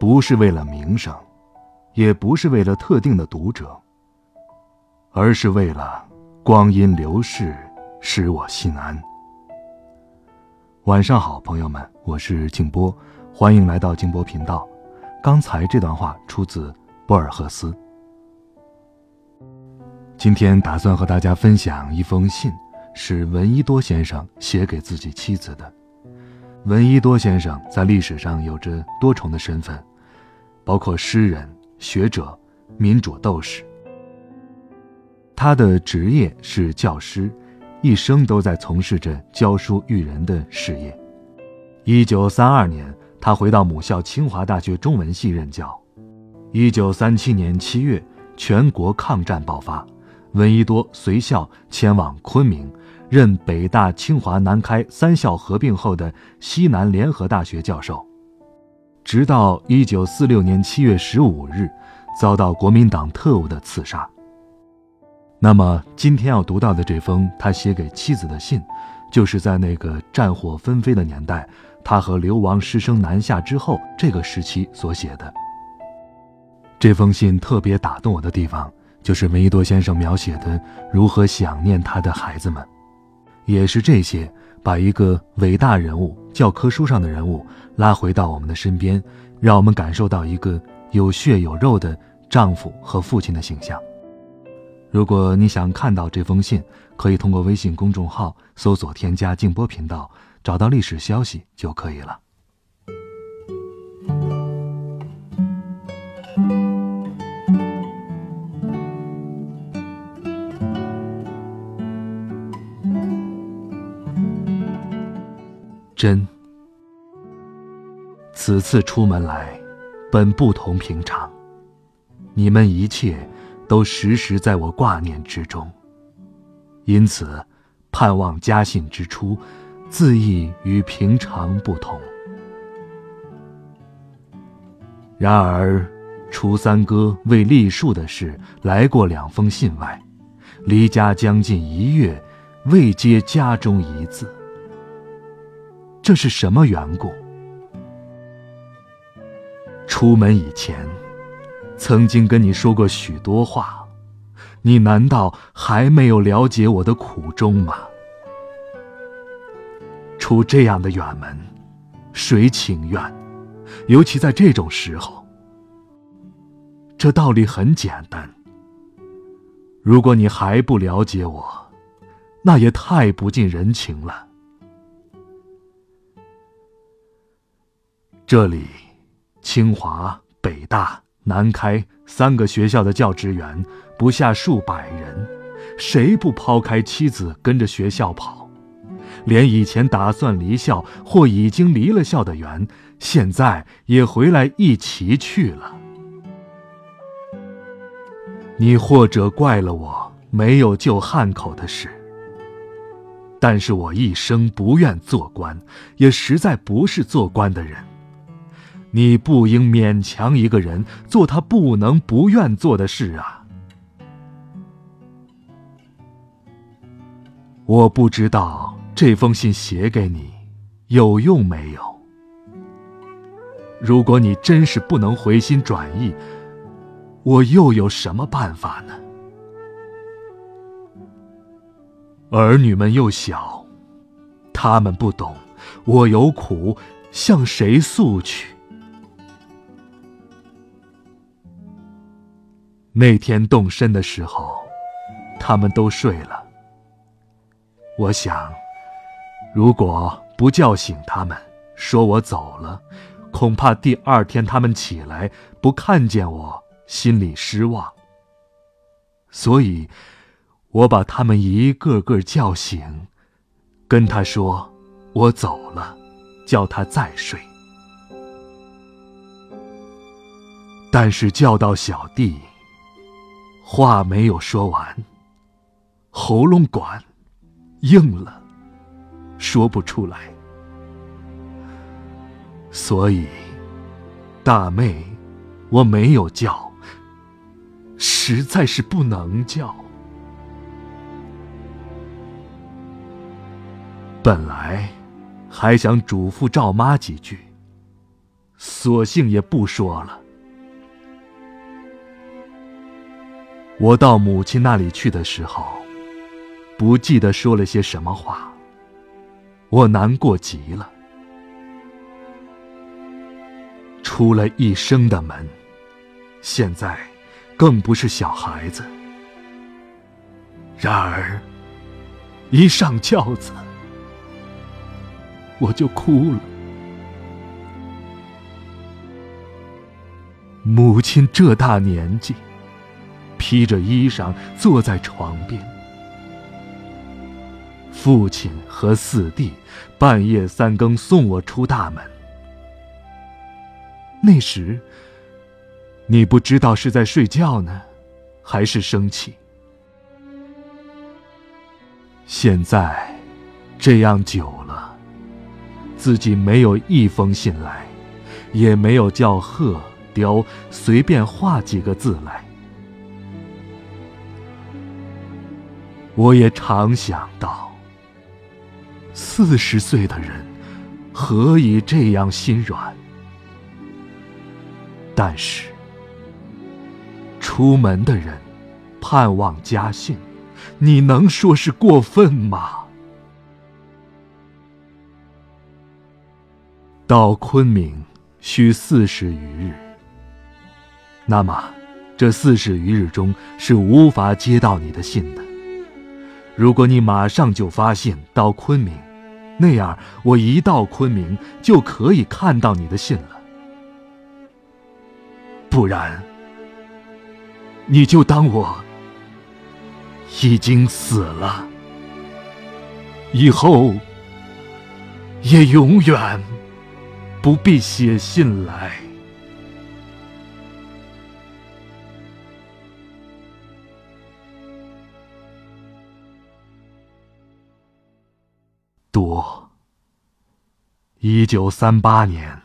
不是为了名声，也不是为了特定的读者，而是为了光阴流逝，使我心安。晚上好，朋友们，我是静波，欢迎来到静波频道。刚才这段话出自博尔赫斯。今天打算和大家分享一封信，是闻一多先生写给自己妻子的。闻一多先生在历史上有着多重的身份。包括诗人、学者、民主斗士。他的职业是教师，一生都在从事着教书育人的事业。一九三二年，他回到母校清华大学中文系任教。一九三七年七月，全国抗战爆发，闻一多随校前往昆明，任北大、清华、南开三校合并后的西南联合大学教授。直到一九四六年七月十五日，遭到国民党特务的刺杀。那么，今天要读到的这封他写给妻子的信，就是在那个战火纷飞的年代，他和流亡师生南下之后这个时期所写的。这封信特别打动我的地方，就是闻一多先生描写的如何想念他的孩子们，也是这些。把一个伟大人物、教科书上的人物拉回到我们的身边，让我们感受到一个有血有肉的丈夫和父亲的形象。如果你想看到这封信，可以通过微信公众号搜索添加“静波频道”，找到历史消息就可以了。真，此次出门来，本不同平常。你们一切都时时在我挂念之中，因此盼望家信之初，自意与平常不同。然而，除三哥为立树的事来过两封信外，离家将近一月，未接家中一字。这是什么缘故？出门以前，曾经跟你说过许多话，你难道还没有了解我的苦衷吗？出这样的远门，谁情愿？尤其在这种时候。这道理很简单。如果你还不了解我，那也太不近人情了。这里，清华、北大、南开三个学校的教职员不下数百人，谁不抛开妻子跟着学校跑？连以前打算离校或已经离了校的员，现在也回来一起去了。你或者怪了我没有救汉口的事，但是我一生不愿做官，也实在不是做官的人。你不应勉强一个人做他不能不愿做的事啊！我不知道这封信写给你有用没有。如果你真是不能回心转意，我又有什么办法呢？儿女们又小，他们不懂，我有苦向谁诉去？那天动身的时候，他们都睡了。我想，如果不叫醒他们，说我走了，恐怕第二天他们起来不看见我，心里失望。所以，我把他们一个个叫醒，跟他说我走了，叫他再睡。但是叫到小弟，话没有说完，喉咙管硬了，说不出来。所以，大妹，我没有叫，实在是不能叫。本来还想嘱咐赵妈几句，索性也不说了。我到母亲那里去的时候，不记得说了些什么话，我难过极了。出了一生的门，现在更不是小孩子。然而，一上轿子，我就哭了。母亲这大年纪，披着衣裳坐在床边，父亲和四弟半夜三更送我出大门。那时，你不知道是在睡觉呢，还是生气。现在，这样久了，自己没有一封信来，也没有叫鹤、雕随便画几个字来。我也常想到，四十岁的人，何以这样心软？但是，出门的人盼望家信，你能说是过分吗？到昆明需四十余日，那么这四十余日中是无法接到你的信的。如果你马上就发信到昆明，那样我一到昆明就可以看到你的信了。不然，你就当我已经死了，以后也永远不必写信来。一九三八年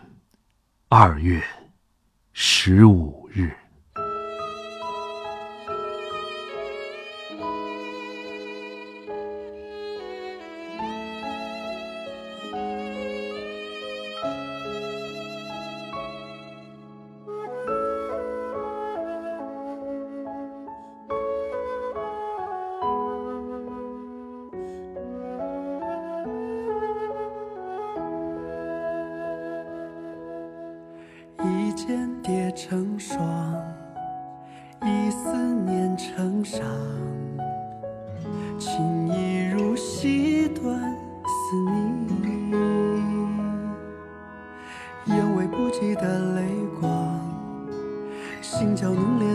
二月。十五日。心焦浓烈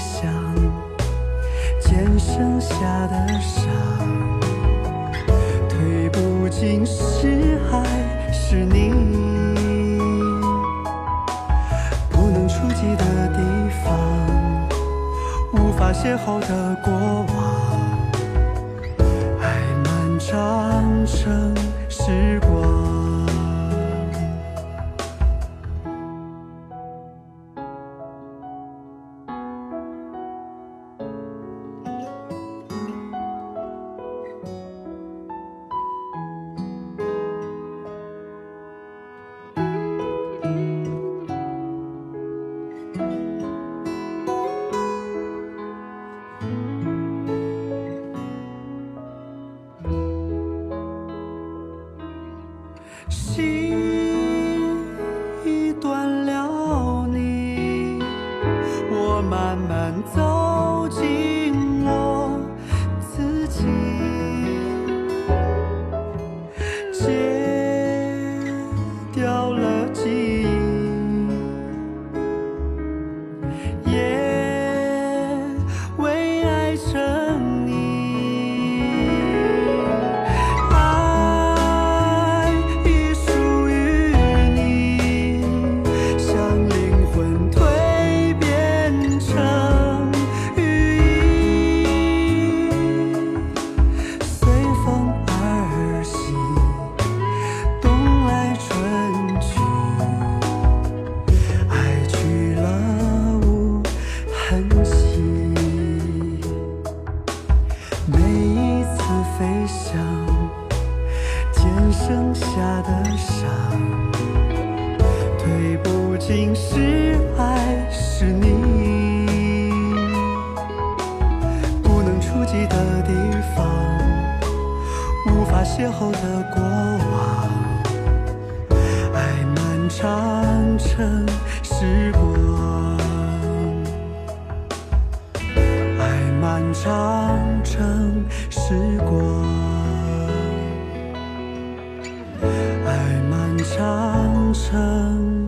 想，肩剩下的伤，退不进是爱是你，不能触及的地方，无法邂逅的过往，爱漫长成肩剩下的伤，推不进是爱是你，不能触及的地方，无法邂逅的过往，爱漫长成时光。爱漫长成时光，长城。